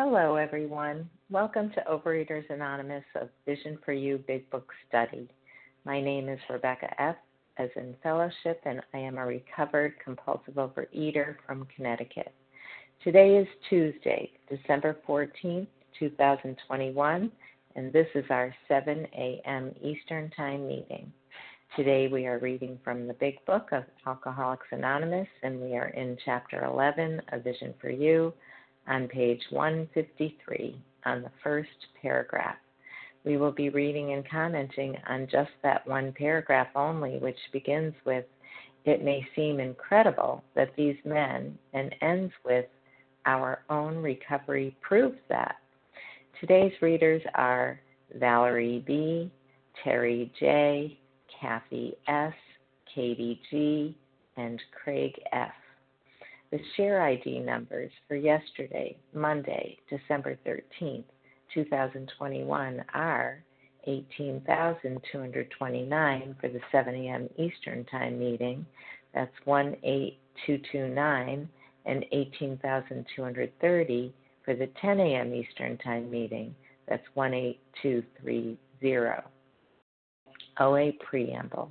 Hello, everyone. Welcome to Overeaters Anonymous of Vision for You Big Book Study. My name is Rebecca F., as in fellowship, and I am a recovered compulsive overeater from Connecticut. Today is Tuesday, December 14th, 2021, and this is our 7 a.m. Eastern Time meeting. Today we are reading from the Big Book of Alcoholics Anonymous, and we are in Chapter 11 A Vision for You on page 153 on the first paragraph. We will be reading and commenting on just that one paragraph only, which begins with, It may seem incredible that these men, and ends with, Our own recovery proves that. Today's readers are Valerie B., Terry J., Kathy S., Katie G., and Craig F. The share ID numbers for yesterday, Monday, December 13th, 2021 are 18,229 for the 7 a.m. Eastern Time meeting. That's 18229 and 18,230 for the 10 a.m. Eastern Time meeting. That's 18230. OA Preamble.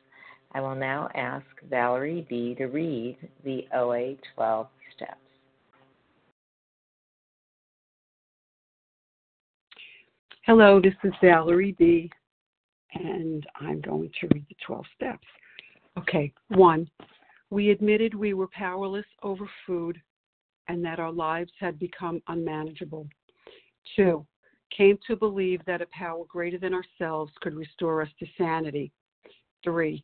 I will now ask Valerie B. to read the OA 12 steps. Hello, this is Valerie B., and I'm going to read the 12 steps. Okay, one, we admitted we were powerless over food and that our lives had become unmanageable. Two, came to believe that a power greater than ourselves could restore us to sanity. Three,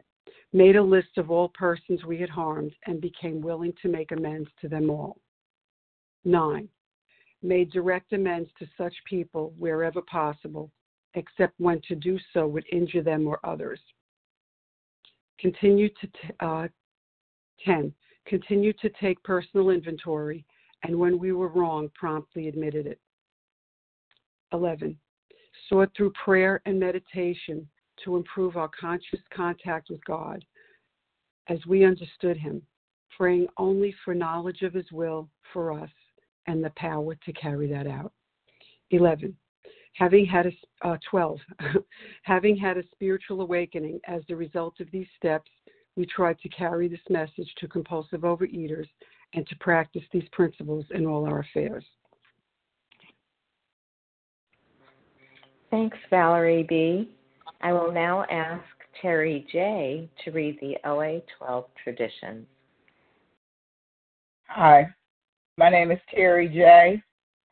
made a list of all persons we had harmed and became willing to make amends to them all. 9. Made direct amends to such people wherever possible, except when to do so would injure them or others. Continue to t- uh, 10. Continue to take personal inventory, and when we were wrong, promptly admitted it. 11. Sought through prayer and meditation to improve our conscious contact with God as we understood Him, praying only for knowledge of His will for us and the power to carry that out. 11. Having had a, uh, 12. having had a spiritual awakening as the result of these steps, we tried to carry this message to compulsive overeaters and to practice these principles in all our affairs. Thanks, Valerie B. I will now ask Terry J. to read the OA 12 traditions. Hi, my name is Terry J.,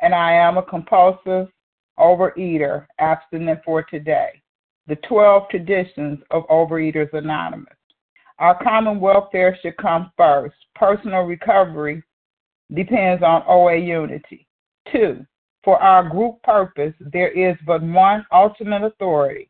and I am a compulsive overeater, abstinent for today. The 12 traditions of Overeaters Anonymous. Our common welfare should come first. Personal recovery depends on OA unity. Two, for our group purpose, there is but one ultimate authority,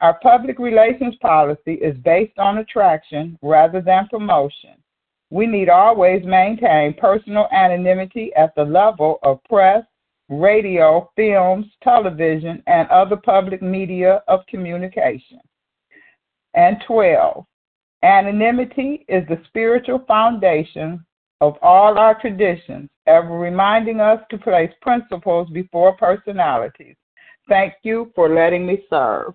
Our public relations policy is based on attraction rather than promotion. We need always maintain personal anonymity at the level of press, radio, films, television, and other public media of communication. And 12. Anonymity is the spiritual foundation of all our traditions, ever reminding us to place principles before personalities. Thank you for letting me serve.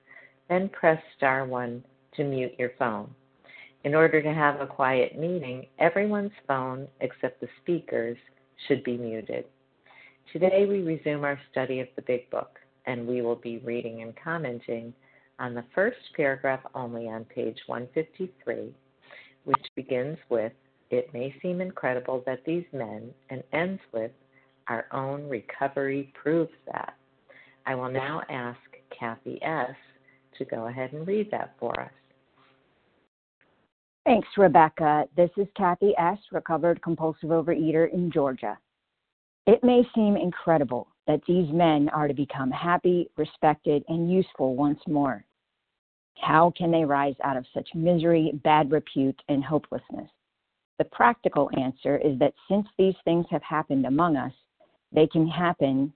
Then press star 1 to mute your phone. In order to have a quiet meeting, everyone's phone except the speaker's should be muted. Today we resume our study of the Big Book, and we will be reading and commenting on the first paragraph only on page 153, which begins with, It may seem incredible that these men, and ends with, Our own recovery proves that. I will now ask Kathy S. to go ahead and read that for us. Thanks, Rebecca. This is Kathy S., recovered compulsive overeater in Georgia. It may seem incredible that these men are to become happy, respected, and useful once more. How can they rise out of such misery, bad repute, and hopelessness? The practical answer is that since these things have happened among us, they can happen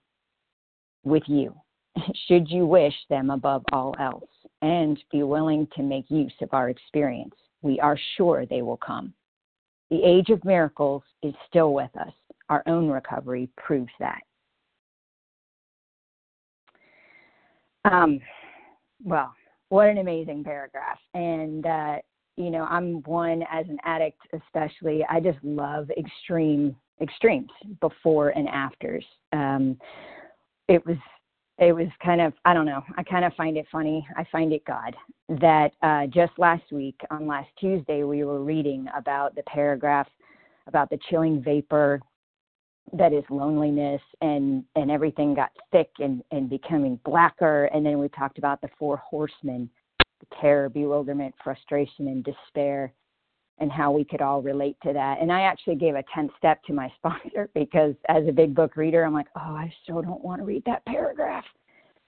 with you, should you wish them above all else, and be willing to make use of our experience. We are sure they will come. The age of miracles is still with us. Our own recovery proves that. Um, well, what an amazing paragraph. And, uh, you know, I'm one as an addict, especially, I just love extreme extremes before and afters. Um, it was it was kind of I don't know. I kind of find it funny. I find it God that uh, just last week on last Tuesday we were reading about the paragraph about the chilling vapor that is loneliness and and everything got thick and and becoming blacker and then we talked about the four horsemen terror bewilderment frustration and despair and how we could all relate to that. And I actually gave a 10th step to my sponsor because as a big book reader, I'm like, oh, I so don't want to read that paragraph.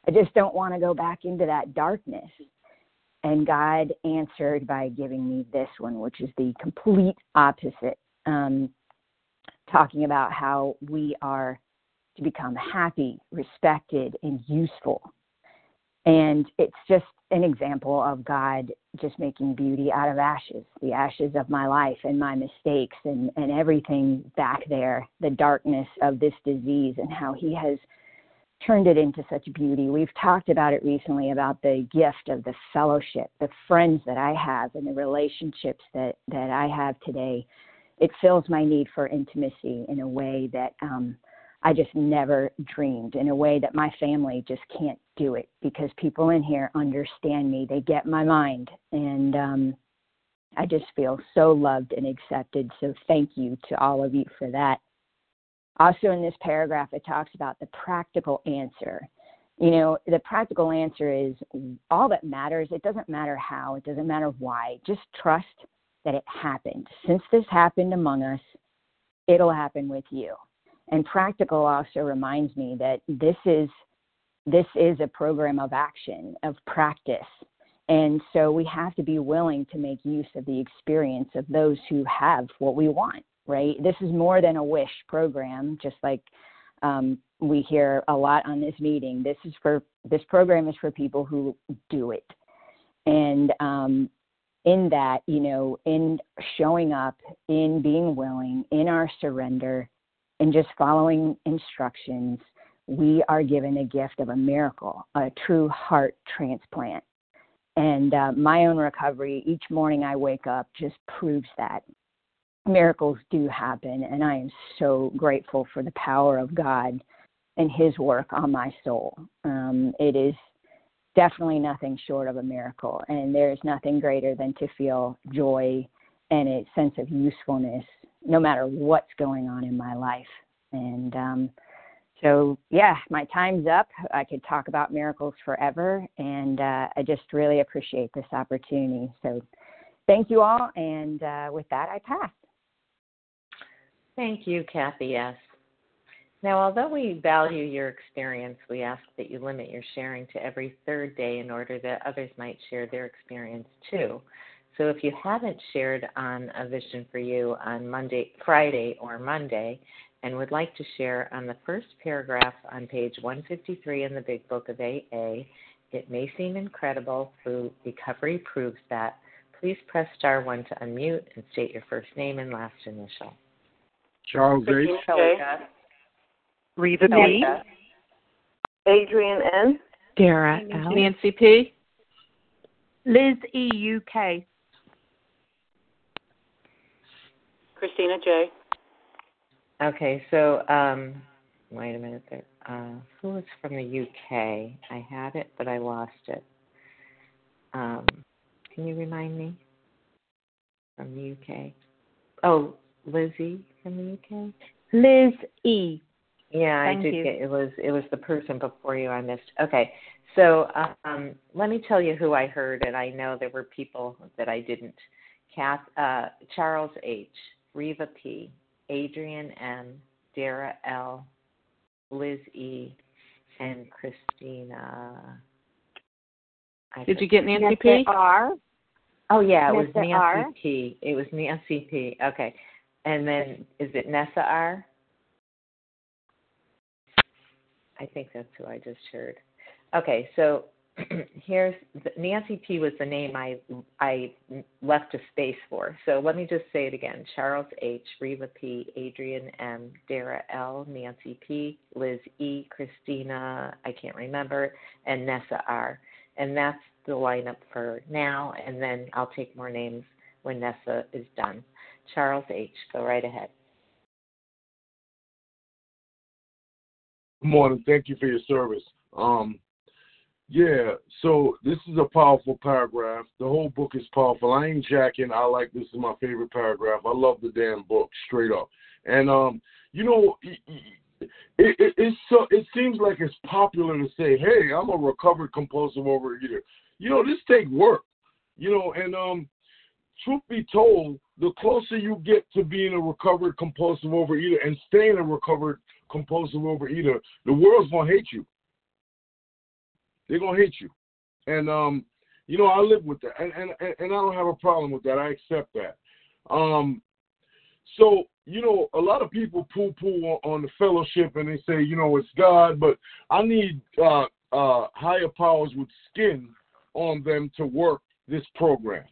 I just don't want to go back into that darkness. And God answered by giving me this one, which is the complete opposite, um, talking about how we are to become happy, respected, and useful. And it's just an example of God just making beauty out of ashes, the ashes of my life and my mistakes and, and everything back there, the darkness of this disease, and how He has turned it into such beauty. We've talked about it recently about the gift of the fellowship, the friends that I have, and the relationships that, that I have today. It fills my need for intimacy in a way that um, I just never dreamed in a way that my family just can't do it because people in here understand me. They get my mind. And um, I just feel so loved and accepted. So thank you to all of you for that. Also, in this paragraph, it talks about the practical answer. You know, the practical answer is all that matters. It doesn't matter how, it doesn't matter why. Just trust that it happened. Since this happened among us, it'll happen with you. And practical also reminds me that this is this is a program of action, of practice. And so we have to be willing to make use of the experience of those who have what we want, right? This is more than a wish program, just like um, we hear a lot on this meeting. This is for this program is for people who do it. And um, in that, you know, in showing up, in being willing, in our surrender, and just following instructions, we are given a gift of a miracle, a true heart transplant. And uh, my own recovery, each morning I wake up, just proves that. Miracles do happen, and I am so grateful for the power of God and His work on my soul. Um, it is definitely nothing short of a miracle, and there is nothing greater than to feel joy and a sense of usefulness no matter what's going on in my life. And um, so, yeah, my time's up. I could talk about miracles forever, and uh, I just really appreciate this opportunity. So, thank you all. And uh, with that, I pass. Thank you, Kathy S. Now, although we value your experience, we ask that you limit your sharing to every third day in order that others might share their experience too. So if you haven't shared on a vision for you on Monday, Friday, or Monday, and would like to share on the first paragraph on page 153 in the Big Book of AA, it may seem incredible, through recovery proves that. Please press star one to unmute and state your first name and last initial. Charles H. Reva B. Adrian N. Dara L. Nancy P. Liz E. U. K. Christina J. Okay, so um, wait a minute there. Uh, who was from the UK? I had it, but I lost it. Um, can you remind me? From the UK. Oh, Lizzie from the UK. Liz E. Yeah, Thank I did you. get it was it was the person before you I missed. Okay. So um let me tell you who I heard and I know there were people that I didn't. Kath uh Charles H, Reva P, Adrian M, Dara L, Liz E, and Christina. I Did you get Nancy Nessa P? R. Oh yeah, it was Nessa Nancy R? P. It was Nancy P. Okay. And then is it Nessa R? I think that's who I just heard. Okay, so here's Nancy P was the name I I left a space for. So let me just say it again: Charles H, Reva P, Adrian M, Dara L, Nancy P, Liz E, Christina I can't remember, and Nessa R. And that's the lineup for now. And then I'll take more names when Nessa is done. Charles H, go right ahead. Good morning. Thank you for your service. Um, yeah, so this is a powerful paragraph. The whole book is powerful. I ain't jacking. I like this is my favorite paragraph. I love the damn book, straight up. And um, you know, it, it, it's so it seems like it's popular to say, "Hey, I'm a recovered compulsive overeater." You know, this take work. You know, and um, truth be told, the closer you get to being a recovered compulsive overeater and staying a recovered compulsive overeater, the world's gonna hate you. They're gonna hate you, and um, you know I live with that, and and and I don't have a problem with that. I accept that. Um, so you know, a lot of people poo poo on, on the fellowship and they say, you know, it's God, but I need uh, uh, higher powers with skin on them to work this program.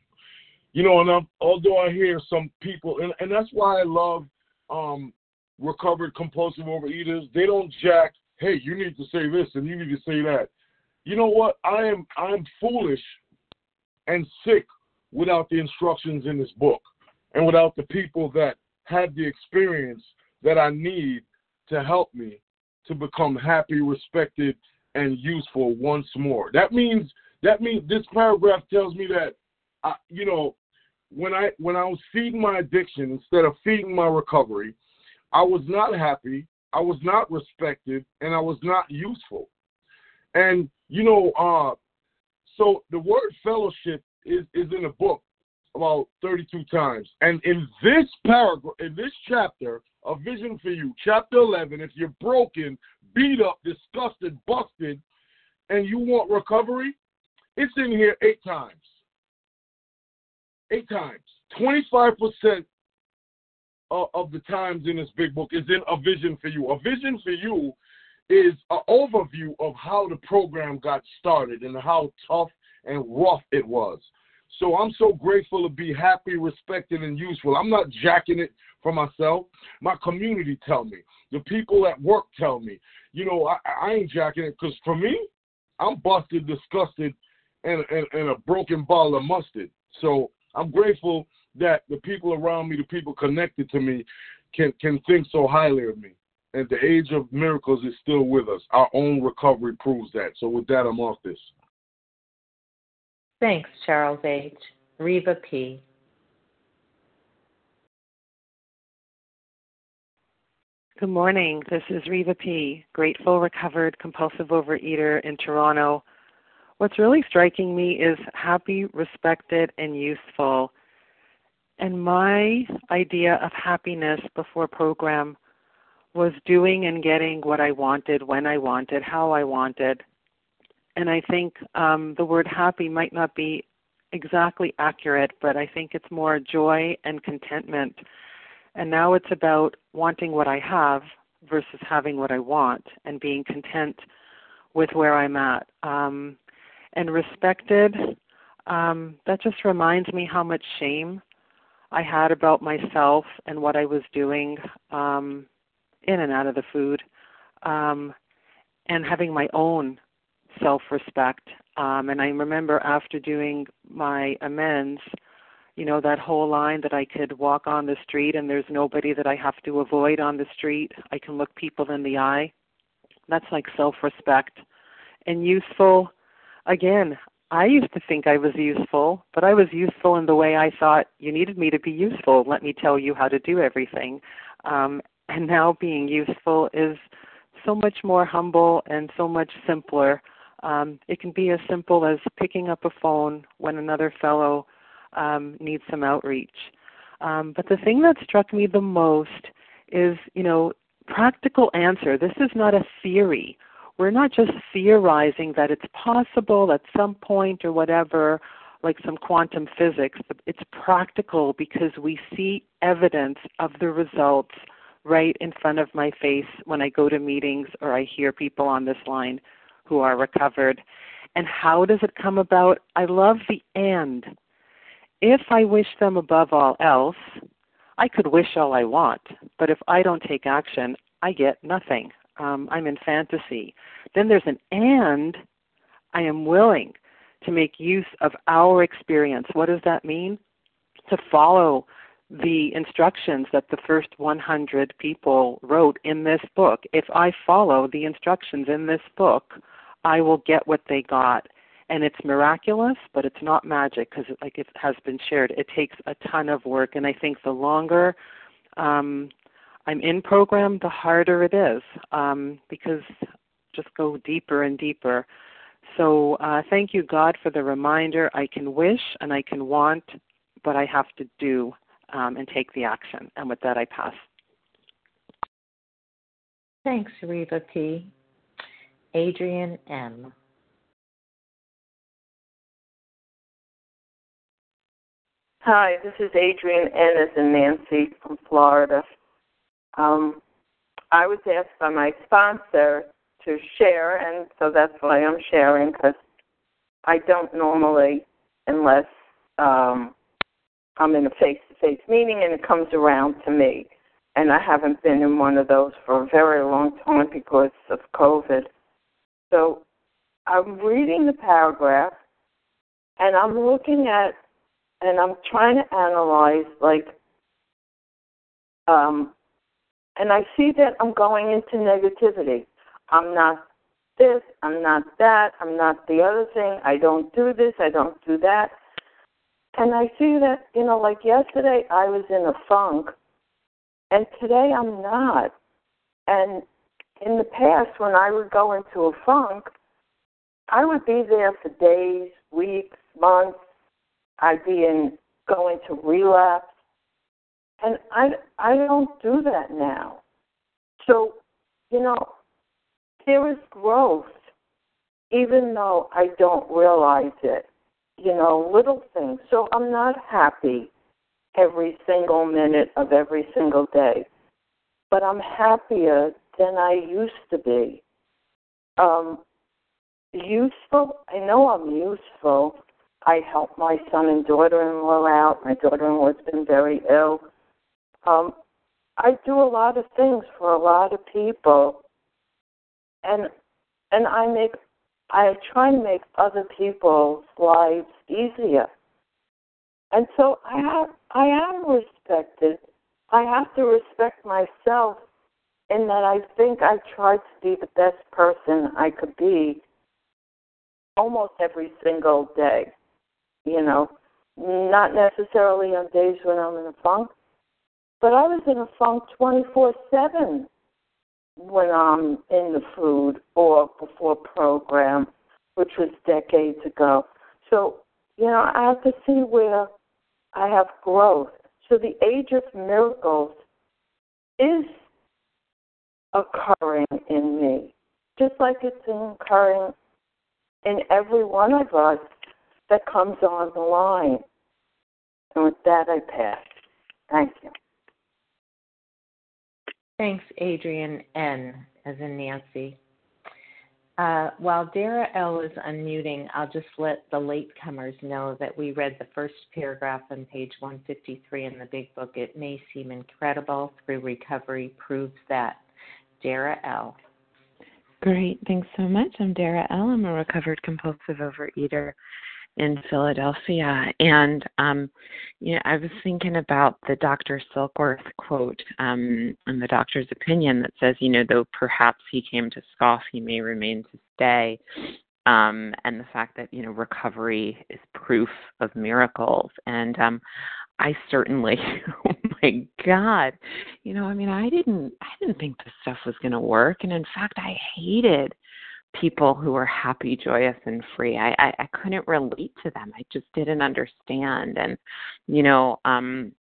You know, and I'm, although I hear some people, and, and that's why I love um, recovered compulsive overeaters. They don't jack. Hey, you need to say this and you need to say that. You know what? I am I'm foolish and sick without the instructions in this book and without the people that had the experience that I need to help me to become happy, respected, and useful once more. That means that means this paragraph tells me that I, you know when I when I was feeding my addiction instead of feeding my recovery, I was not happy, I was not respected, and I was not useful. And you know, uh, so the word fellowship is is in the book about 32 times. And in this paragraph, in this chapter, A Vision for You, chapter 11, if you're broken, beat up, disgusted, busted, and you want recovery, it's in here eight times. Eight times. 25% of the times in this big book is in A Vision for You. A Vision for You is an overview of how the program got started and how tough and rough it was. So I'm so grateful to be happy, respected, and useful. I'm not jacking it for myself. My community tell me. The people at work tell me. You know, I, I ain't jacking it because for me, I'm busted, disgusted, and, and, and a broken bottle of mustard. So I'm grateful that the people around me, the people connected to me, can can think so highly of me. And the age of miracles is still with us. Our own recovery proves that. So with that, I'm off this. Thanks, Charles H. Reva P. Good morning. This is Reva P., grateful, recovered, compulsive overeater in Toronto. What's really striking me is happy, respected, and useful. And my idea of happiness before program was doing and getting what I wanted, when I wanted, how I wanted, and I think um, the word happy might not be exactly accurate, but I think it's more joy and contentment. And now it's about wanting what I have versus having what I want and being content with where I'm at. Um, and respected, um, that just reminds me how much shame I had about myself and what I was doing um, in and out of the food, um, and having my own self respect. Um, and I remember after doing my amends, you know, that whole line that I could walk on the street and there's nobody that I have to avoid on the street. I can look people in the eye. That's like self respect. And useful, again, I used to think I was useful, but I was useful in the way I thought you needed me to be useful. Let me tell you how to do everything. Um, and now being useful is so much more humble and so much simpler um, it can be as simple as picking up a phone when another fellow um, needs some outreach. Um, but the thing that struck me the most is, you know, practical answer. This is not a theory. We're not just theorizing that it's possible at some point or whatever, like some quantum physics. It's practical because we see evidence of the results right in front of my face when I go to meetings or I hear people on this line who are recovered. And how does it come about? I love the and. If I wish them above all else, I could wish all I want, but if I don't take action, I get nothing. Um, I'm in fantasy. Then there's an and I am willing to make use of our experience. What does that mean? To follow the instructions that the first 100 people wrote in this book. If I follow the instructions in this book, I will get what they got. And it's miraculous, but it's not magic because, like it has been shared, it takes a ton of work. And I think the longer um, I'm in program, the harder it is um, because just go deeper and deeper. So uh, thank you, God, for the reminder. I can wish and I can want, but I have to do. Um, and take the action. And with that, I pass. Thanks, Reva P. Adrian M. Hi, this is Adrian Ennis and Nancy from Florida. Um, I was asked by my sponsor to share, and so that's why I'm sharing because I don't normally, unless um, I'm in a face-to-face meeting and it comes around to me, and I haven't been in one of those for a very long time because of COVID. So I'm reading the paragraph, and I'm looking at and I'm trying to analyze like um and I see that I'm going into negativity. I'm not this, I'm not that, I'm not the other thing, I don't do this, I don't do that. And I see that, you know, like yesterday I was in a funk and today I'm not. And in the past when I would go into a funk, I would be there for days, weeks, months, I'd be in going to relapse, and I I don't do that now. So, you know, there is growth, even though I don't realize it. You know, little things. So I'm not happy every single minute of every single day, but I'm happier than I used to be. Um, useful. I know I'm useful I help my son and daughter-in-law out. My daughter-in-law's been very ill. Um, I do a lot of things for a lot of people, and and I make I try to make other people's lives easier. And so I have I am respected. I have to respect myself in that I think I try to be the best person I could be almost every single day you know, not necessarily on days when I'm in a funk, but I was in a funk 24 7 when I'm in the food or before program, which was decades ago. So, you know, I have to see where I have growth. So the age of miracles is occurring in me, just like it's occurring in every one of us that comes on the line. And with that, I pass. Thank you. Thanks, Adrian N, as in Nancy. Uh, while Dara L is unmuting, I'll just let the latecomers know that we read the first paragraph on page 153 in the Big Book. It may seem incredible, through recovery proves that. Dara L. Great, thanks so much. I'm Dara L. I'm a recovered compulsive overeater in Philadelphia. And um, you know, I was thinking about the Dr. Silkworth quote um, in the doctor's opinion that says, you know, though perhaps he came to scoff, he may remain to stay. Um, and the fact that you know recovery is proof of miracles, and um, I certainly, oh my God, you know, I mean, I didn't, I didn't think this stuff was going to work, and in fact, I hated people who were happy, joyous, and free. I, I, I couldn't relate to them. I just didn't understand. And, you know, um,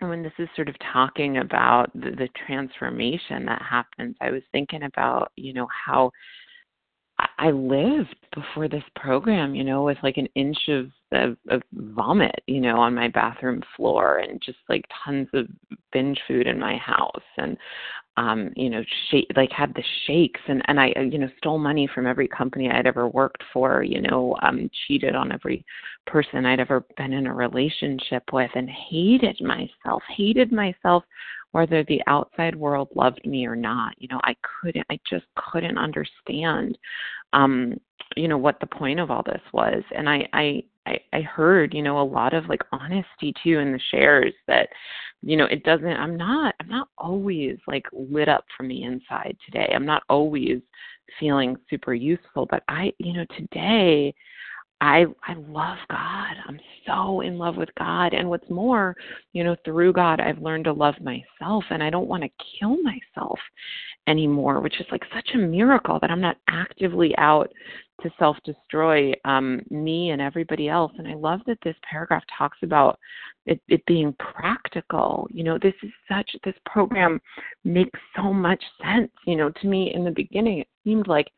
when this is sort of talking about the, the transformation that happens, I was thinking about, you know, how I lived before this program, you know, with like an inch of, of, of vomit, you know, on my bathroom floor and just like tons of binge food in my house and um you know shake like had the shakes and and i you know stole money from every company i'd ever worked for you know um cheated on every person i'd ever been in a relationship with and hated myself hated myself whether the outside world loved me or not. You know i couldn't i just couldn't understand um you know what the point of all this was. And i i I, I heard, you know, a lot of like honesty too in the shares that, you know, it doesn't I'm not I'm not always like lit up from the inside today. I'm not always feeling super useful, but I, you know, today I I love God. I'm so in love with God. And what's more, you know, through God I've learned to love myself and I don't want to kill myself anymore, which is like such a miracle that I'm not actively out to self destroy um, me and everybody else. And I love that this paragraph talks about it, it being practical. You know, this is such, this program makes so much sense. You know, to me in the beginning, it seemed like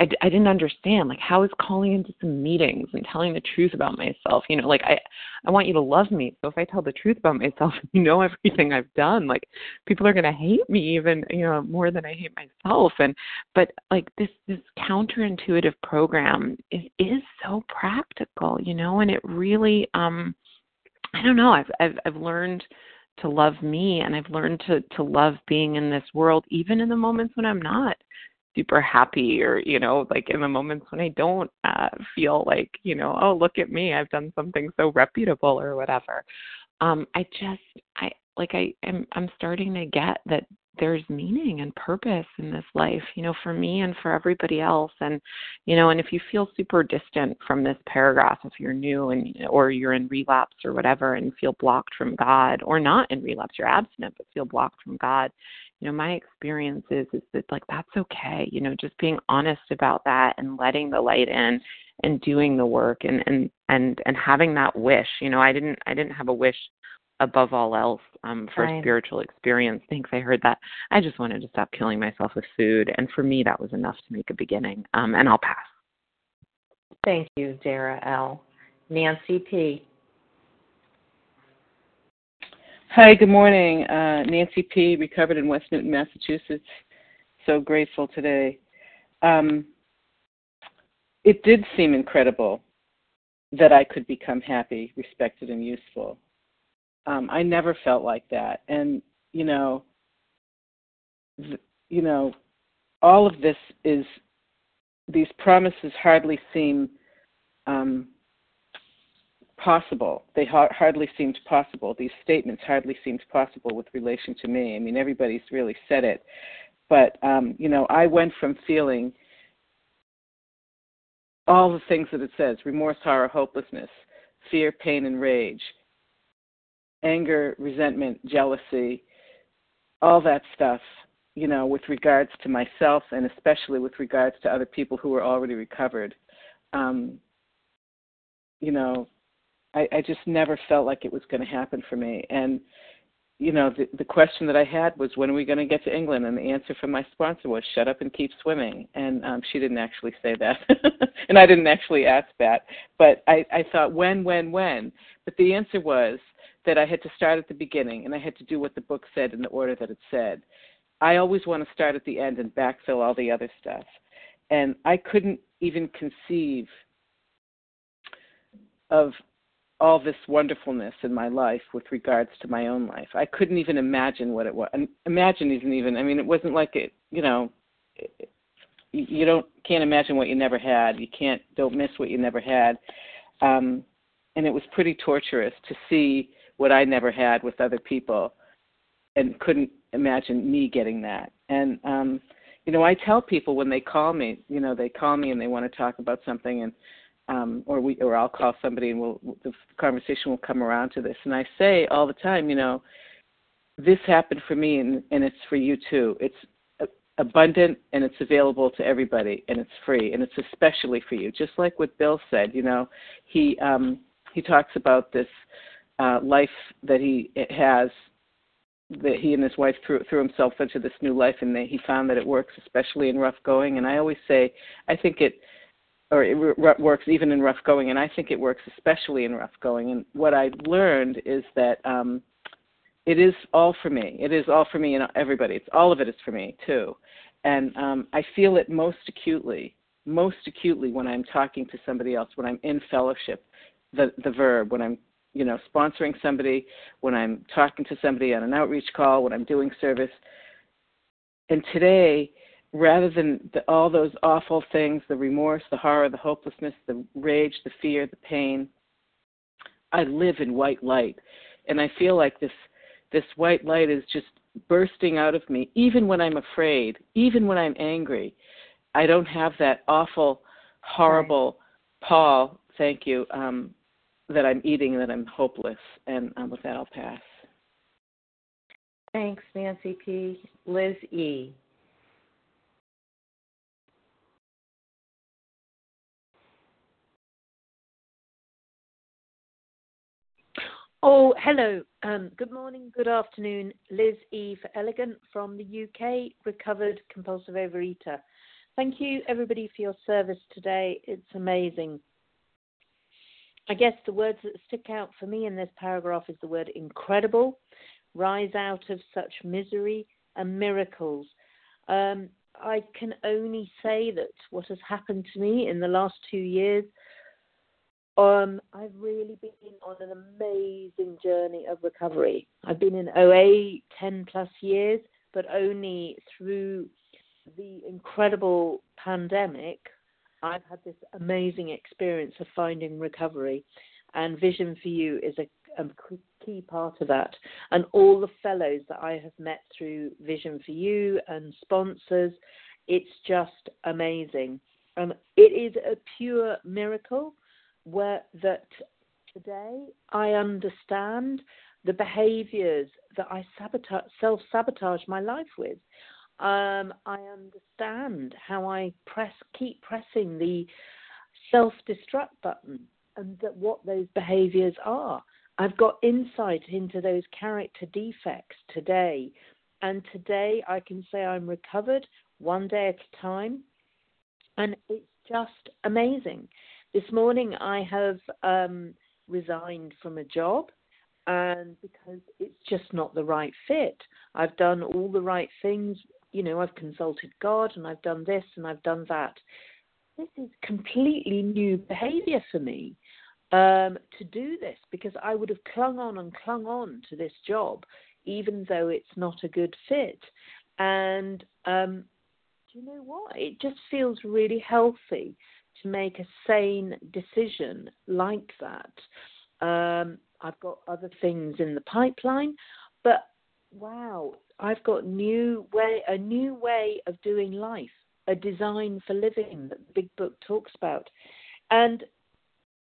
I, I didn't understand like how is calling into some meetings and telling the truth about myself you know like i i want you to love me. So if i tell the truth about myself you know everything i've done like people are going to hate me even you know more than i hate myself. And but like this this counterintuitive program is is so practical you know and it really um i don't know i've i've i've learned to love me and i've learned to to love being in this world even in the moments when i'm not super happy or you know like in the moments when i don't uh feel like you know oh look at me i've done something so reputable or whatever. Um i just i like i am i'm starting to get that there's meaning and purpose in this life you know for me and for everybody else. And you know and if you feel super distant from this paragraph if you're new and or you're in relapse or whatever and feel blocked from god or not in relapse you're abstinent but feel blocked from god you know my experience is is that like that's okay you know just being honest about that and letting the light in and doing the work and and and and having that wish you know i didn't i didn't have a wish above all else um for Fine. spiritual experience thanks i heard that i just wanted to stop killing myself with food and for me that was enough to make a beginning um and i'll pass Thank you, Dara L. Nancy P. Hi, good morning. Uh, Nancy P., recovered in West Newton, Massachusetts. So grateful today. Um, it did seem incredible that I could become happy, respected, and useful. Um, I never felt like that, and you know, th- you know, all of this is these promises hardly seem um, possible. They ha- hardly seemed possible. These statements hardly seemed possible with relation to me. I mean, everybody's really said it, but um, you know, I went from feeling all the things that it says: remorse, horror, hopelessness, fear, pain, and rage, anger, resentment, jealousy, all that stuff. You know, with regards to myself and especially with regards to other people who were already recovered. Um, you know, I, I just never felt like it was going to happen for me. And you know, the, the question that I had was, when are we going to get to England? And the answer from my sponsor was, shut up and keep swimming. And um, she didn't actually say that, and I didn't actually ask that. But I, I thought, when, when, when? But the answer was that I had to start at the beginning, and I had to do what the book said in the order that it said. I always want to start at the end and backfill all the other stuff. And I couldn't even conceive of all this wonderfulness in my life with regards to my own life. I couldn't even imagine what it was. Imagine isn't even. I mean, it wasn't like it. You know, it, you don't can't imagine what you never had. You can't don't miss what you never had. Um, and it was pretty torturous to see what I never had with other people, and couldn't imagine me getting that. And um, you know, I tell people when they call me, you know, they call me and they want to talk about something, and um, or we or I'll call somebody and we'll the conversation will come around to this. And I say all the time, you know, this happened for me and, and it's for you too. It's abundant and it's available to everybody and it's free and it's especially for you. Just like what Bill said, you know, he um, he talks about this uh, life that he has that he and his wife threw, threw himself into this new life and that he found that it works especially in rough going and i always say i think it or it works even in rough going, and I think it works especially in rough going. And what I learned is that um, it is all for me. It is all for me and everybody. It's all of it is for me too, and um, I feel it most acutely, most acutely when I'm talking to somebody else, when I'm in fellowship, the the verb, when I'm you know sponsoring somebody, when I'm talking to somebody on an outreach call, when I'm doing service. And today, rather than the, all those awful things the remorse, the horror, the hopelessness, the rage, the fear, the pain I live in white light. And I feel like this this white light is just bursting out of me, even when I'm afraid, even when I'm angry. I don't have that awful, horrible right. Paul, thank you, um, that I'm eating, that I'm hopeless. And um, with that, I'll pass. Thanks, Nancy P. Liz E. Oh, hello. Um, good morning, good afternoon. Liz E. for Elegant from the UK, recovered compulsive overeater. Thank you, everybody, for your service today. It's amazing. I guess the words that stick out for me in this paragraph is the word incredible, rise out of such misery, and miracles. Um, I can only say that what has happened to me in the last two years, um, I've really been on an amazing journey of recovery. I've been in OA 10 plus years, but only through the incredible pandemic, I've had this amazing experience of finding recovery. And Vision for You is a, a key part of that. And all the fellows that I have met through Vision for You and sponsors, it's just amazing. Um, it is a pure miracle where that today I understand the behaviors that I sabotage, self sabotage my life with. Um, I understand how I press, keep pressing the self destruct button and that what those behaviors are. I've got insight into those character defects today. And today I can say I'm recovered one day at a time. And it's just amazing. This morning I have um, resigned from a job and because it's just not the right fit. I've done all the right things, you know, I've consulted God and I've done this and I've done that. This is completely new behavior for me um, to do this because I would have clung on and clung on to this job, even though it's not a good fit. And um, do you know what? It just feels really healthy to make a sane decision like that. Um, I've got other things in the pipeline, but wow, I've got new way a new way of doing life, a design for living that the big book talks about. And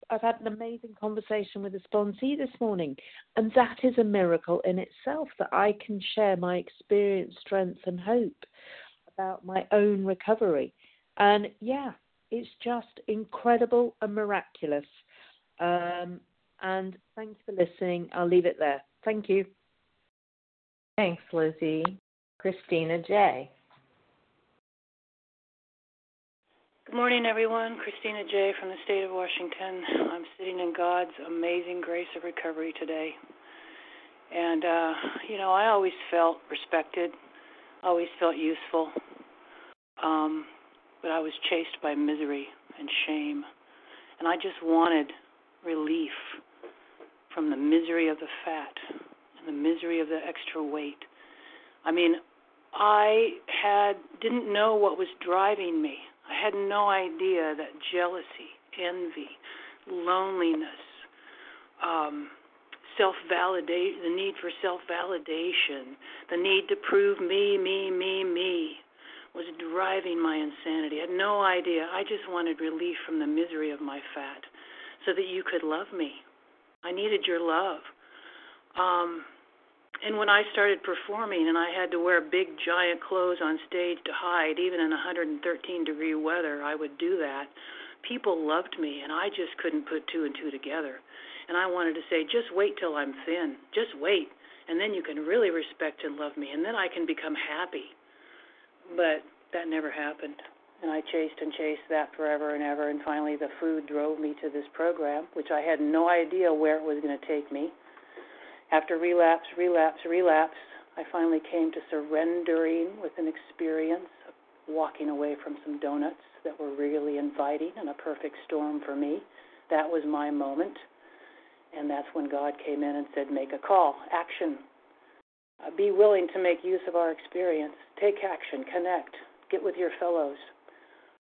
I've had an amazing conversation with a sponsee this morning, and that is a miracle in itself that I can share my experience, strength, and hope about my own recovery. And yeah, it's just incredible and miraculous. Um, and thanks for listening. I'll leave it there. Thank you. Thanks, Lizzie. Christina J. Good morning, everyone. Christina J. from the state of Washington. I'm sitting in God's amazing grace of recovery today. And, uh, you know, I always felt respected, always felt useful, um, but I was chased by misery and shame. And I just wanted relief from the misery of the fat and the misery of the extra weight. I mean, I had didn't know what was driving me. I had no idea that jealousy, envy, loneliness, um, self validate the need for self validation, the need to prove me, me, me, me was driving my insanity. I had no idea. I just wanted relief from the misery of my fat so that you could love me. I needed your love. Um and when I started performing and I had to wear big giant clothes on stage to hide, even in 113 degree weather, I would do that. People loved me and I just couldn't put two and two together. And I wanted to say, just wait till I'm thin. Just wait. And then you can really respect and love me. And then I can become happy. But that never happened. And I chased and chased that forever and ever. And finally, the food drove me to this program, which I had no idea where it was going to take me. After relapse, relapse, relapse, I finally came to surrendering with an experience of walking away from some donuts that were really inviting and a perfect storm for me. That was my moment. And that's when God came in and said, Make a call, action. Uh, be willing to make use of our experience. Take action, connect, get with your fellows.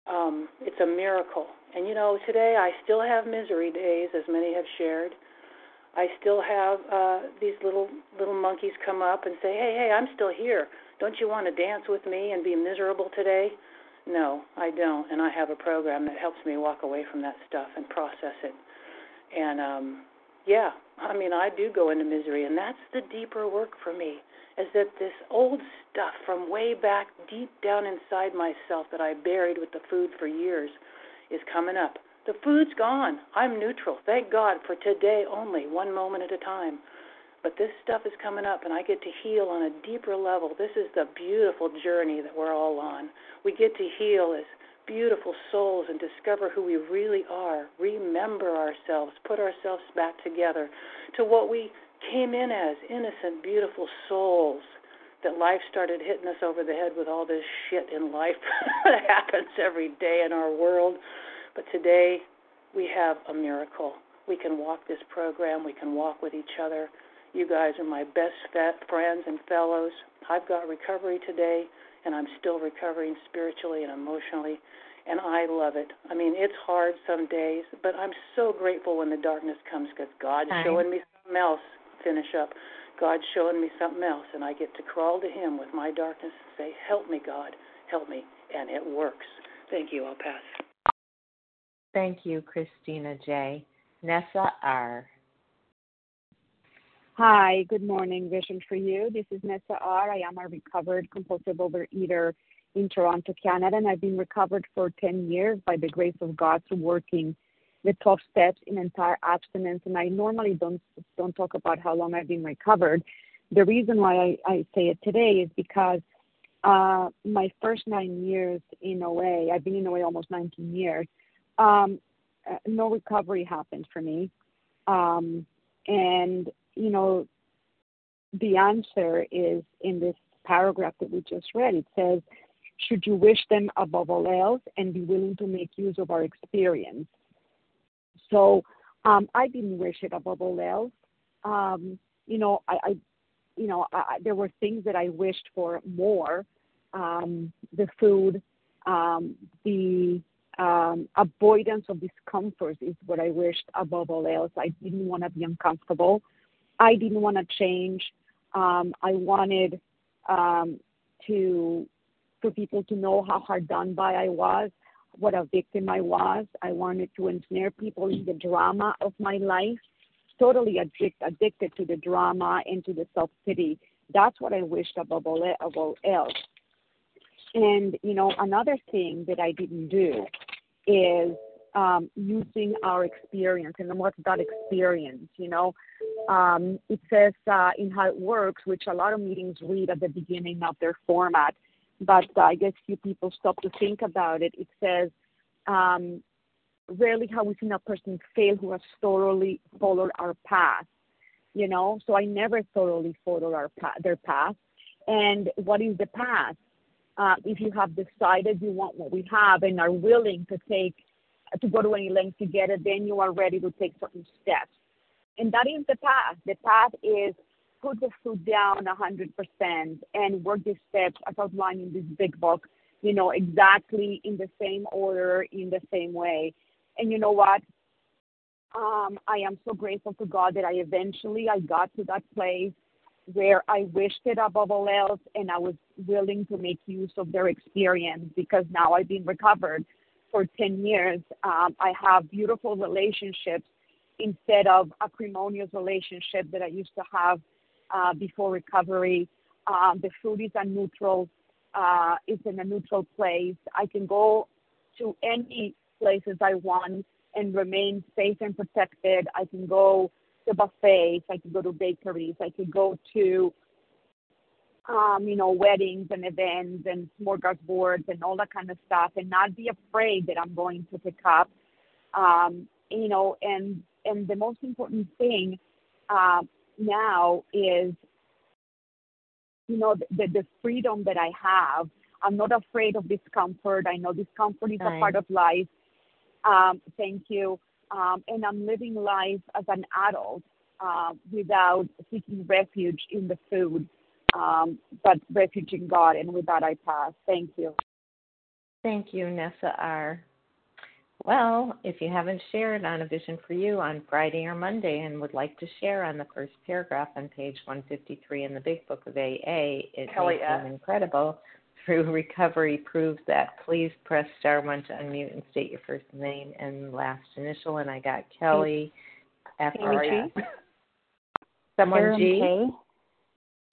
Um, it's a miracle. And you know, today I still have misery days, as many have shared. I still have uh, these little little monkeys come up and say, "Hey, hey, I'm still here. Don't you want to dance with me and be miserable today?" No, I don't, and I have a program that helps me walk away from that stuff and process it. And um, yeah, I mean, I do go into misery, and that's the deeper work for me. Is that this old stuff from way back deep down inside myself that I buried with the food for years is coming up The food's gone. I'm neutral. Thank God for today only, one moment at a time. But this stuff is coming up, and I get to heal on a deeper level. This is the beautiful journey that we're all on. We get to heal as beautiful souls and discover who we really are, remember ourselves, put ourselves back together to what we came in as innocent, beautiful souls. That life started hitting us over the head with all this shit in life that happens every day in our world. But today we have a miracle. We can walk this program, we can walk with each other you guys are my best friends and fellows. I've got recovery today, and I'm still recovering spiritually and emotionally, and I love it. I mean, it's hard some days, but I'm so grateful when the darkness comes because God's Hi. showing me something else. Finish up. God's showing me something else, and I get to crawl to Him with my darkness and say, Help me, God, help me. And it works. Thank you. I'll pass. Thank you, Christina J. Nessa R. Hi, good morning. Vision for you. This is Nessa R. I am a recovered compulsive overeater in Toronto, Canada, and I've been recovered for 10 years by the grace of God through working the 12 steps in entire abstinence. And I normally don't don't talk about how long I've been recovered. The reason why I, I say it today is because uh, my first nine years in OA, I've been in OA almost 19 years. Um, uh, no recovery happened for me, um, and you know, the answer is in this paragraph that we just read. It says, should you wish them above all else and be willing to make use of our experience. So um, I didn't wish it above all else. Um, you know, I, I you know, I, there were things that I wished for more. Um, the food, um, the um, avoidance of discomfort is what I wished above all else. I didn't want to be uncomfortable. I didn't want to change. Um, I wanted um, to for people to know how hard done by I was, what a victim I was. I wanted to ensnare people in the drama of my life. Totally addict, addicted to the drama and to the self pity. That's what I wished above all, above all else. And you know, another thing that I didn't do is um, using our experience and what's that experience. You know, um, it says uh, in how it works, which a lot of meetings read at the beginning of their format, but uh, I guess few people stop to think about it. It says, um, rarely have we seen a person fail who has thoroughly followed our path. You know, so I never thoroughly followed our path, their path. And what is the path? Uh, if you have decided you want what we have and are willing to take to go to any length to get it, then you are ready to take certain steps. And that is the path. The path is put the food down 100% and work the steps as outlined in this big book, you know, exactly in the same order, in the same way. And you know what? Um, I am so grateful to God that I eventually I got to that place where I wished it above all else and I was willing to make use of their experience because now I've been recovered for 10 years. Um, I have beautiful relationships instead of acrimonious relationship that I used to have uh, before recovery. Um, the food is a neutral, uh, it's in a neutral place. I can go to any places I want and remain safe and protected. I can go to buffets, I can go to bakeries, I can go to um, you know, weddings and events and smorgasbords and all that kind of stuff and not be afraid that I'm going to pick up. Um, you know, and and the most important thing uh, now is, you know, the, the freedom that I have. I'm not afraid of discomfort. I know discomfort is a part of life. Um, thank you. Um, and I'm living life as an adult uh, without seeking refuge in the food, Um, but refuge in God. And with that, I pass. Thank you. Thank you, Nessa R. Well, if you haven't shared on A Vision for You on Friday or Monday and would like to share on the first paragraph on page 153 in the Big Book of AA, it Kelly may seem incredible. Through recovery proves that. Please press star one to unmute and state your first name and last initial. And I got Kelly F R Amy S. Someone Aaron G. K.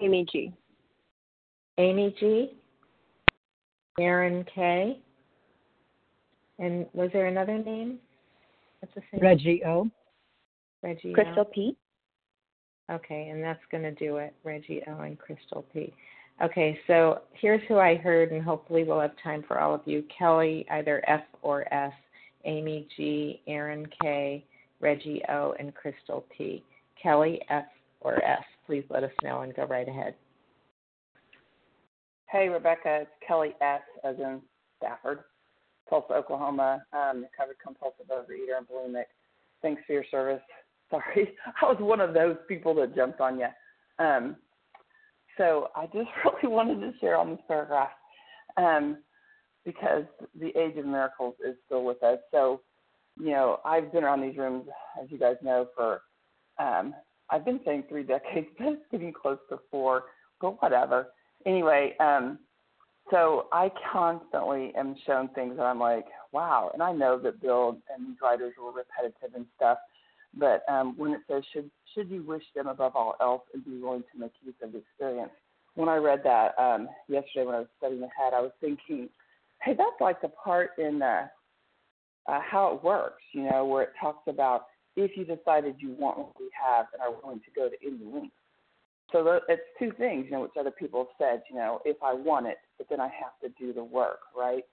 Amy G. Amy G. Aaron K. And was there another name? What's the same? Reggie O. Reggie Crystal O. P. Okay, and that's going to do it. Reggie O and Crystal P. Okay, so here's who I heard, and hopefully we'll have time for all of you. Kelly, either F or S, Amy G, Aaron K, Reggie O, and Crystal P. Kelly, F or S. Please let us know and go right ahead. Hey, Rebecca, it's Kelly S. as in Stafford, Tulsa, Oklahoma, um, recovered compulsive overeater and bulimic. Thanks for your service. Sorry, I was one of those people that jumped on you. Um, so I just really wanted to share on this paragraph um, because the age of miracles is still with us. So, you know, I've been around these rooms, as you guys know, for um, I've been saying three decades, but it's getting close to four, but whatever. Anyway, um, so I constantly am shown things that I'm like, wow. And I know that Bill and these writers were repetitive and stuff, but um, when it says, should should you wish them above all else and be willing to make use of the experience? When I read that um, yesterday when I was studying ahead, I was thinking, hey, that's like the part in uh, uh, how it works, you know, where it talks about if you decided you want what we have and are willing to go to any length. So it's two things, you know, which other people have said, you know, if I want it, but then I have to do the work, right?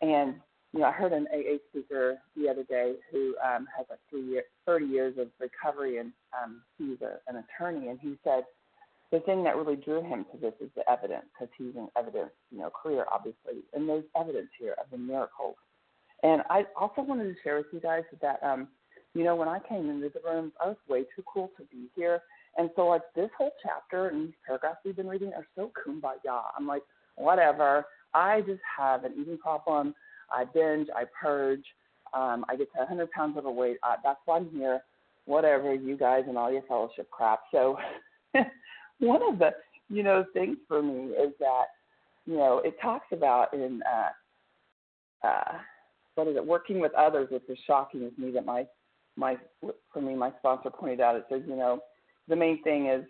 And you know, I heard an AA speaker the other day who um, has like three year, 30 years of recovery, and um, he's a, an attorney, and he said the thing that really drew him to this is the evidence, because he's an evidence, you know, career obviously, and there's evidence here of the miracles. And I also wanted to share with you guys that, um, you know, when I came into the rooms, I was way too cool to be here, and so like this whole chapter and these paragraphs we've been reading are so kumbaya. I'm like, whatever. I just have an eating problem I binge, I purge, um, I get to 100 pounds overweight. Uh, that's why I'm here. Whatever, you guys and all your fellowship crap. So, one of the you know things for me is that you know it talks about in uh, uh, what is it? Working with others, which is shocking to me that my my for me my sponsor pointed out. It says you know the main thing is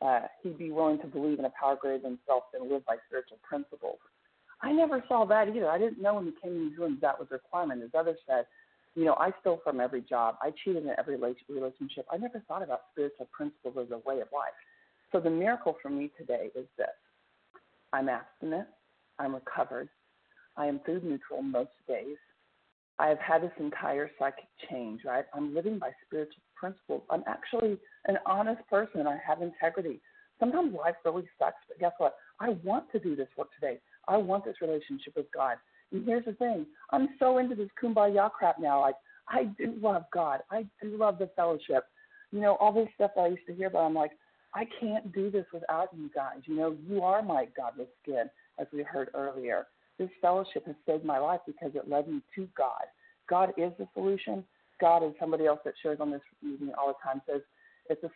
uh, he'd be willing to believe in a power greater than himself and live by spiritual principles. I never saw that either. I didn't know when we came in these rooms that was a requirement. As others said, you know, I stole from every job. I cheated in every relationship. I never thought about spiritual principles as a way of life. So the miracle for me today is this I'm abstinent. I'm recovered. I am food neutral most days. I have had this entire psychic change, right? I'm living by spiritual principles. I'm actually an honest person. I have integrity. Sometimes life really sucks, but guess what? I want to do this work today. I want this relationship with God. And here's the thing I'm so into this kumbaya crap now. Like, I do love God. I do love the fellowship. You know, all this stuff I used to hear about, I'm like, I can't do this without you guys. You know, you are my godless skin, as we heard earlier. This fellowship has saved my life because it led me to God. God is the solution. God, and somebody else that shares on this meeting all the time, says it's a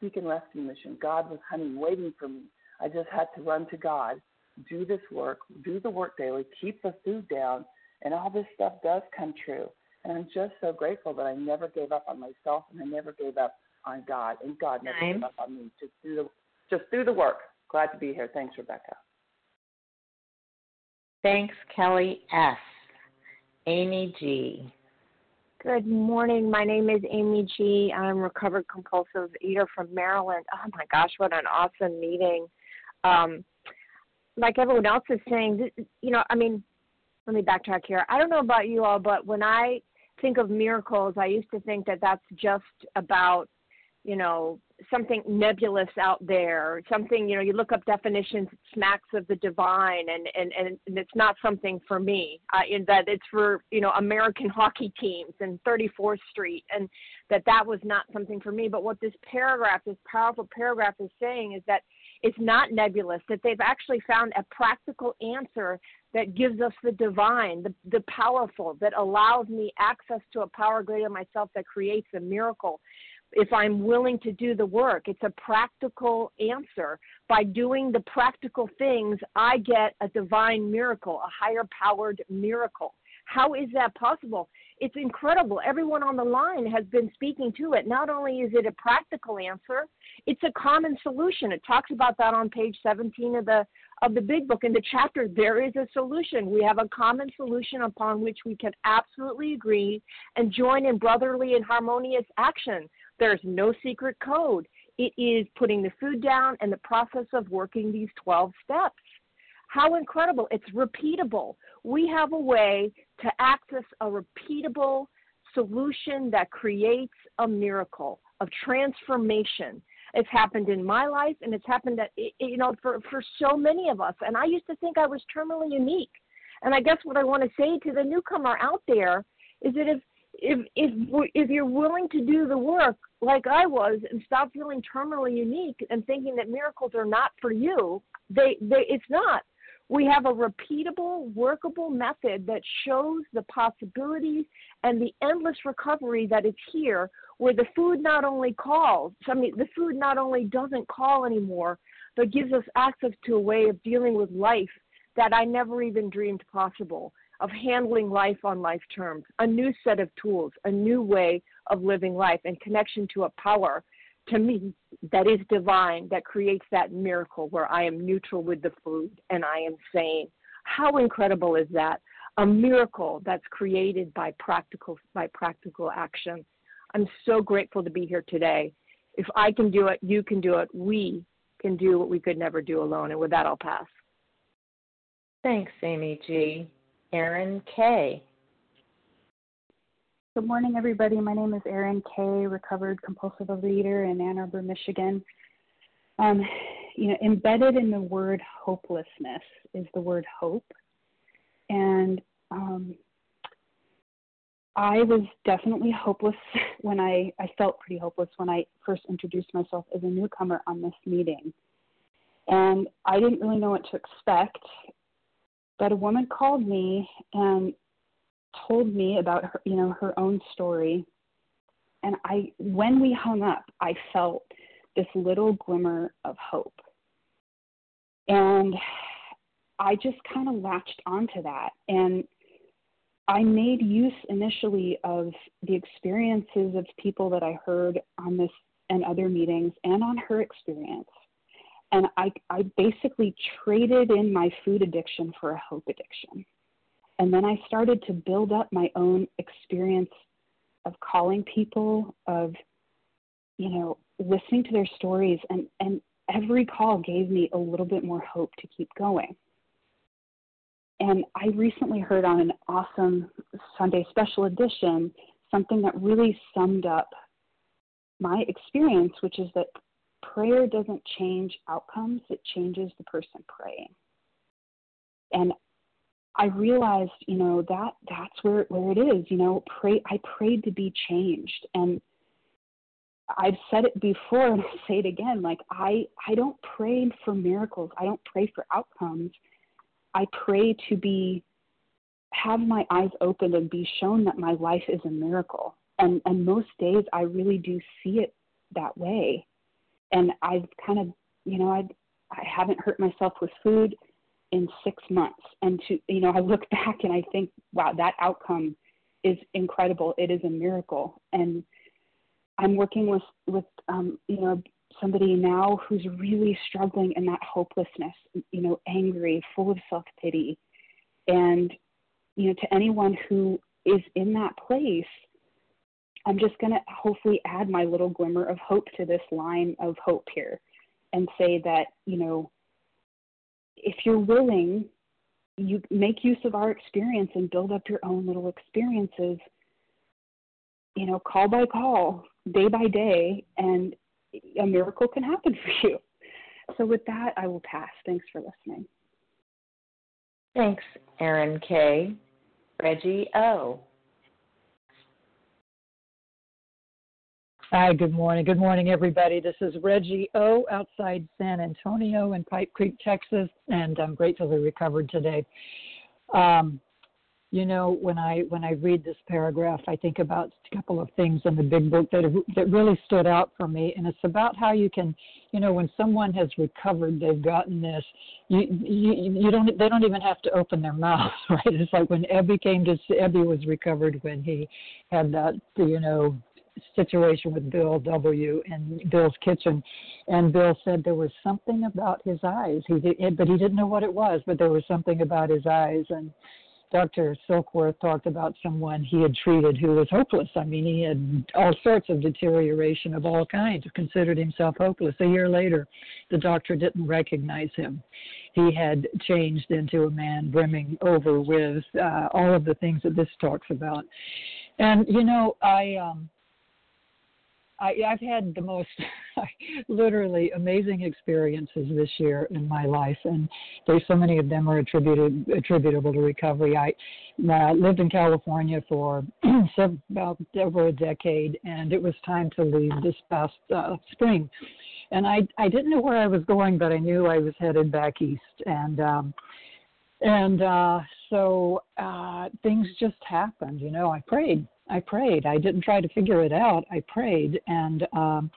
seek and rescue mission. God was hunting, waiting for me. I just had to run to God do this work, do the work daily, keep the food down, and all this stuff does come true. And I'm just so grateful that I never gave up on myself and I never gave up on God, and God never Nine. gave up on me. Just do the just do the work. Glad to be here. Thanks, Rebecca. Thanks, Kelly S. Amy G. Good morning. My name is Amy G. I'm a recovered compulsive eater from Maryland. Oh my gosh, what an awesome meeting. Um, like everyone else is saying, you know, I mean, let me backtrack here. I don't know about you all, but when I think of miracles, I used to think that that's just about, you know, something nebulous out there, something, you know, you look up definitions, it smacks of the divine, and, and, and it's not something for me, uh, in that it's for, you know, American hockey teams and 34th Street, and that that was not something for me. But what this paragraph, this powerful paragraph is saying is that it's not nebulous, that they've actually found a practical answer that gives us the divine, the, the powerful, that allows me access to a power greater myself that creates a miracle. If I'm willing to do the work, it's a practical answer. By doing the practical things, I get a divine miracle, a higher powered miracle. How is that possible? It's incredible. Everyone on the line has been speaking to it. Not only is it a practical answer, it's a common solution. It talks about that on page 17 of the of the big book in the chapter, there is a solution. We have a common solution upon which we can absolutely agree and join in brotherly and harmonious action. There's no secret code. It is putting the food down and the process of working these 12 steps. How incredible. It's repeatable. We have a way to access a repeatable solution that creates a miracle of transformation. It's happened in my life, and it's happened that you know for for so many of us. And I used to think I was terminally unique. And I guess what I want to say to the newcomer out there is that if if if if you're willing to do the work like I was and stop feeling terminally unique and thinking that miracles are not for you, they they it's not. We have a repeatable, workable method that shows the possibilities and the endless recovery that is here, where the food not only calls, I mean, the food not only doesn't call anymore, but gives us access to a way of dealing with life that I never even dreamed possible, of handling life on life terms, a new set of tools, a new way of living life, and connection to a power to me that is divine that creates that miracle where I am neutral with the food and I am sane. How incredible is that? A miracle that's created by practical by practical action. I'm so grateful to be here today. If I can do it, you can do it. We can do what we could never do alone. And with that, I'll pass. Thanks, Amy G. Erin K. Good morning, everybody. My name is Erin Kay, recovered compulsive overeater in Ann Arbor, Michigan. Um, you know, embedded in the word hopelessness is the word hope, and um, I was definitely hopeless when I I felt pretty hopeless when I first introduced myself as a newcomer on this meeting, and I didn't really know what to expect. But a woman called me and told me about her, you know, her own story. And I, when we hung up, I felt this little glimmer of hope. And I just kind of latched onto that. And I made use initially of the experiences of people that I heard on this and other meetings and on her experience. And I, I basically traded in my food addiction for a hope addiction. And then I started to build up my own experience of calling people, of, you know, listening to their stories. And, and every call gave me a little bit more hope to keep going. And I recently heard on an awesome Sunday special edition something that really summed up my experience, which is that prayer doesn't change outcomes, it changes the person praying. And I realized, you know, that that's where where it is. You know, pray. I prayed to be changed, and I've said it before, and I'll say it again. Like I, I don't pray for miracles. I don't pray for outcomes. I pray to be, have my eyes opened and be shown that my life is a miracle. And and most days I really do see it that way. And I've kind of, you know, I I haven't hurt myself with food in six months. And to, you know, I look back and I think, wow, that outcome is incredible. It is a miracle. And I'm working with, with, um, you know, somebody now who's really struggling in that hopelessness, you know, angry, full of self pity. And, you know, to anyone who is in that place, I'm just going to hopefully add my little glimmer of hope to this line of hope here and say that, you know, if you're willing, you make use of our experience and build up your own little experiences, you know, call by call, day by day, and a miracle can happen for you. So, with that, I will pass. Thanks for listening. Thanks, Erin K. Reggie O. Hi, good morning. Good morning, everybody. This is Reggie O outside San Antonio in Pipe Creek, Texas, and I'm grateful to be recovered today. Um, you know, when I when I read this paragraph, I think about a couple of things in the big book that that really stood out for me, and it's about how you can, you know, when someone has recovered, they've gotten this. You you you don't they don't even have to open their mouth, right? It's like when Ebby came to Ebby was recovered when he had that, you know, situation with Bill W. in Bill's kitchen, and Bill said there was something about his eyes. He did, but he didn't know what it was, but there was something about his eyes, and Dr. Silkworth talked about someone he had treated who was hopeless. I mean, he had all sorts of deterioration of all kinds, considered himself hopeless. A year later, the doctor didn't recognize him. He had changed into a man brimming over with uh, all of the things that this talks about. And, you know, I. Um, I, I've had the most literally amazing experiences this year in my life, and there's so many of them are attributed attributable to recovery. I uh, lived in California for about over a decade, and it was time to leave this past uh, spring. And I I didn't know where I was going, but I knew I was headed back east, and um, and uh, so uh, things just happened. You know, I prayed I prayed. I didn't try to figure it out. I prayed, and um,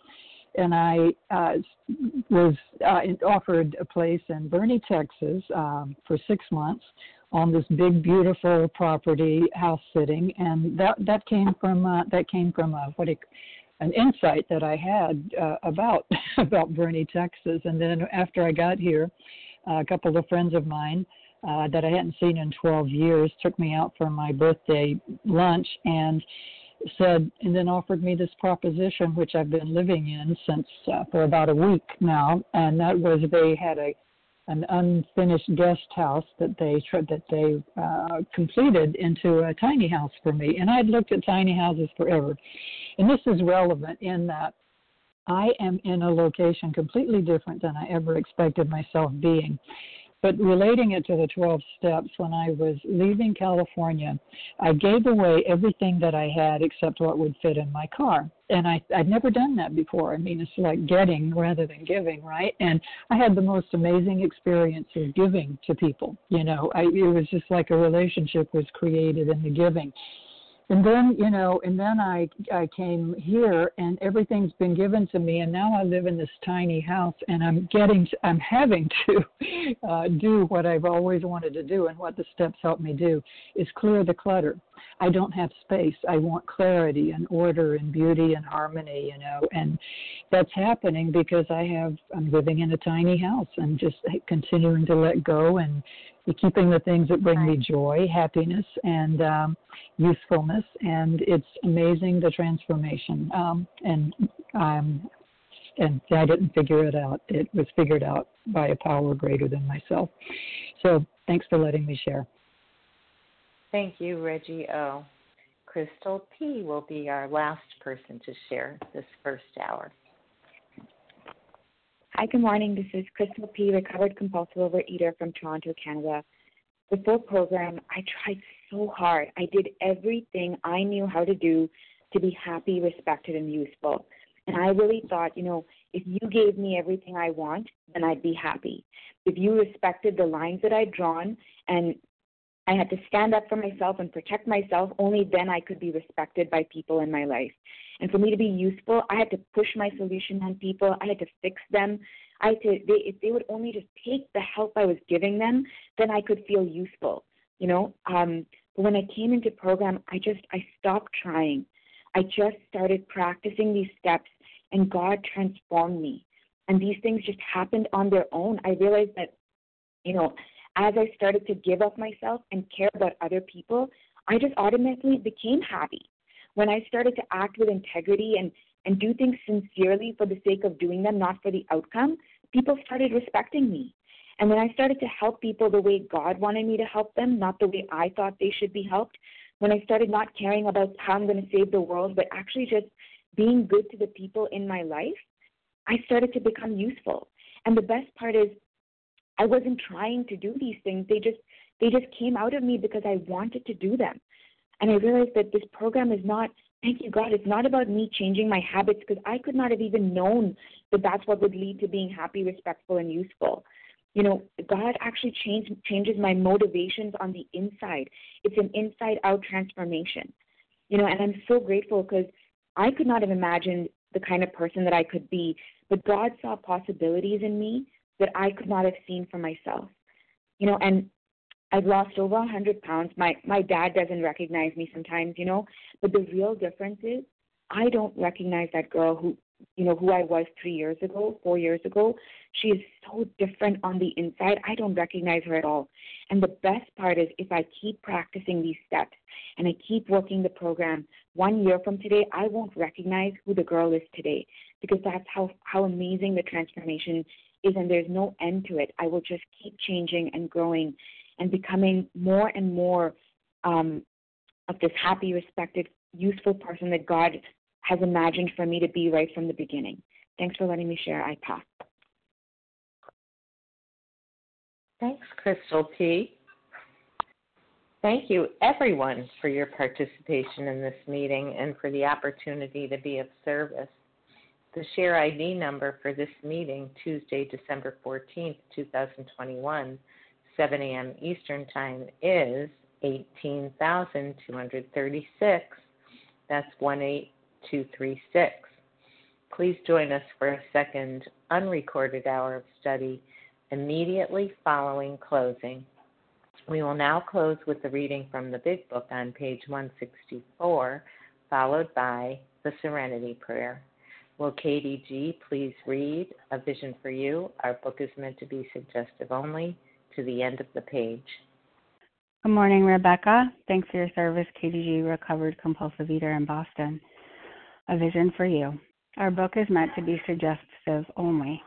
and I uh, was uh, offered a place in Boerne, Texas, um, for six months on this big, beautiful property, house sitting, and that that came from uh, that came from a, what it, an insight that I had uh, about about Boerne, Texas. And then after I got here, uh, a couple of friends of mine uh, that I hadn't seen in 12 years took me out for my birthday lunch and said, and then offered me this proposition, which I've been living in since uh, for about a week now, and that was they had a an unfinished guest house that they that they uh, completed into a tiny house for me, and I'd looked at tiny houses forever, and this is relevant in that I am in a location completely different than I ever expected myself being. But relating it to the 12 steps, when I was leaving California, I gave away everything that I had except what would fit in my car. And I, I'd never done that before. I mean, it's like getting rather than giving, right? And I had the most amazing experience of giving to people. You know, I, it was just like a relationship was created in the giving and then you know and then i i came here and everything's been given to me. And now i live in this tiny house and i'm getting i'm having to uh, do what i've always wanted to do and what the steps help me do is clear the clutter. I don't have space. I want clarity and order and beauty and harmony you know and that's happening because i have i'm living in a tiny house and just continuing to let go and keeping the things that bring me joy, happiness, and um, usefulness. And it's amazing the transformation. Um, and um, and I didn't figure it out. It was figured out by a power greater than myself. So thanks for letting me share. Thank you, Reggie O. Crystal P will be our last person to share this first hour. Hi, good morning. This is Crystal P., recovered compulsive overeater from Toronto, Canada. Before program, I tried so hard. I did everything I knew how to do to be happy, respected, and useful. And I really thought, you know, if you gave me everything I want, then I'd be happy. If you respected the lines that I'd drawn and I had to stand up for myself and protect myself, only then I could be respected by people in my life. And for me to be useful, I had to push my solution on people. I had to fix them. I had to, they, if they would only just take the help I was giving them, then I could feel useful, you know. Um, but when I came into program, I just, I stopped trying. I just started practicing these steps, and God transformed me. And these things just happened on their own. I realized that, you know, as I started to give up myself and care about other people, I just automatically became happy when I started to act with integrity and, and do things sincerely for the sake of doing them, not for the outcome, people started respecting me. And when I started to help people the way God wanted me to help them, not the way I thought they should be helped, when I started not caring about how I'm going to save the world, but actually just being good to the people in my life, I started to become useful. And the best part is I wasn't trying to do these things. They just they just came out of me because I wanted to do them. And I realized that this program is not, thank you, God, it's not about me changing my habits because I could not have even known that that's what would lead to being happy, respectful, and useful. You know, God actually change, changes my motivations on the inside. It's an inside out transformation. You know, and I'm so grateful because I could not have imagined the kind of person that I could be, but God saw possibilities in me that I could not have seen for myself. You know, and I've lost over a hundred pounds. My my dad doesn't recognize me sometimes, you know. But the real difference is I don't recognize that girl who you know who I was three years ago, four years ago. She is so different on the inside. I don't recognize her at all. And the best part is if I keep practicing these steps and I keep working the program, one year from today, I won't recognize who the girl is today because that's how how amazing the transformation is, and there's no end to it. I will just keep changing and growing and becoming more and more um, of this happy, respected, useful person that God has imagined for me to be right from the beginning. Thanks for letting me share. I pass. Thanks, Crystal P. Thank you, everyone, for your participation in this meeting and for the opportunity to be of service. The share ID number for this meeting, Tuesday, December 14th, 2021, 7 a.m. Eastern Time, is 18,236. That's 18236. Please join us for a second unrecorded hour of study immediately following closing. We will now close with the reading from the Big Book on page 164, followed by the Serenity Prayer. Will Katie G. please read A Vision for You? Our book is meant to be suggestive only to the end of the page. Good morning, Rebecca. Thanks for your service, Katie G Recovered Compulsive Eater in Boston. A Vision for You. Our book is meant to be suggestive only.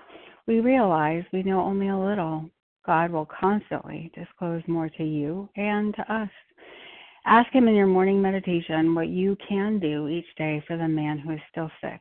We realize we know only a little. God will constantly disclose more to you and to us. Ask Him in your morning meditation what you can do each day for the man who is still sick.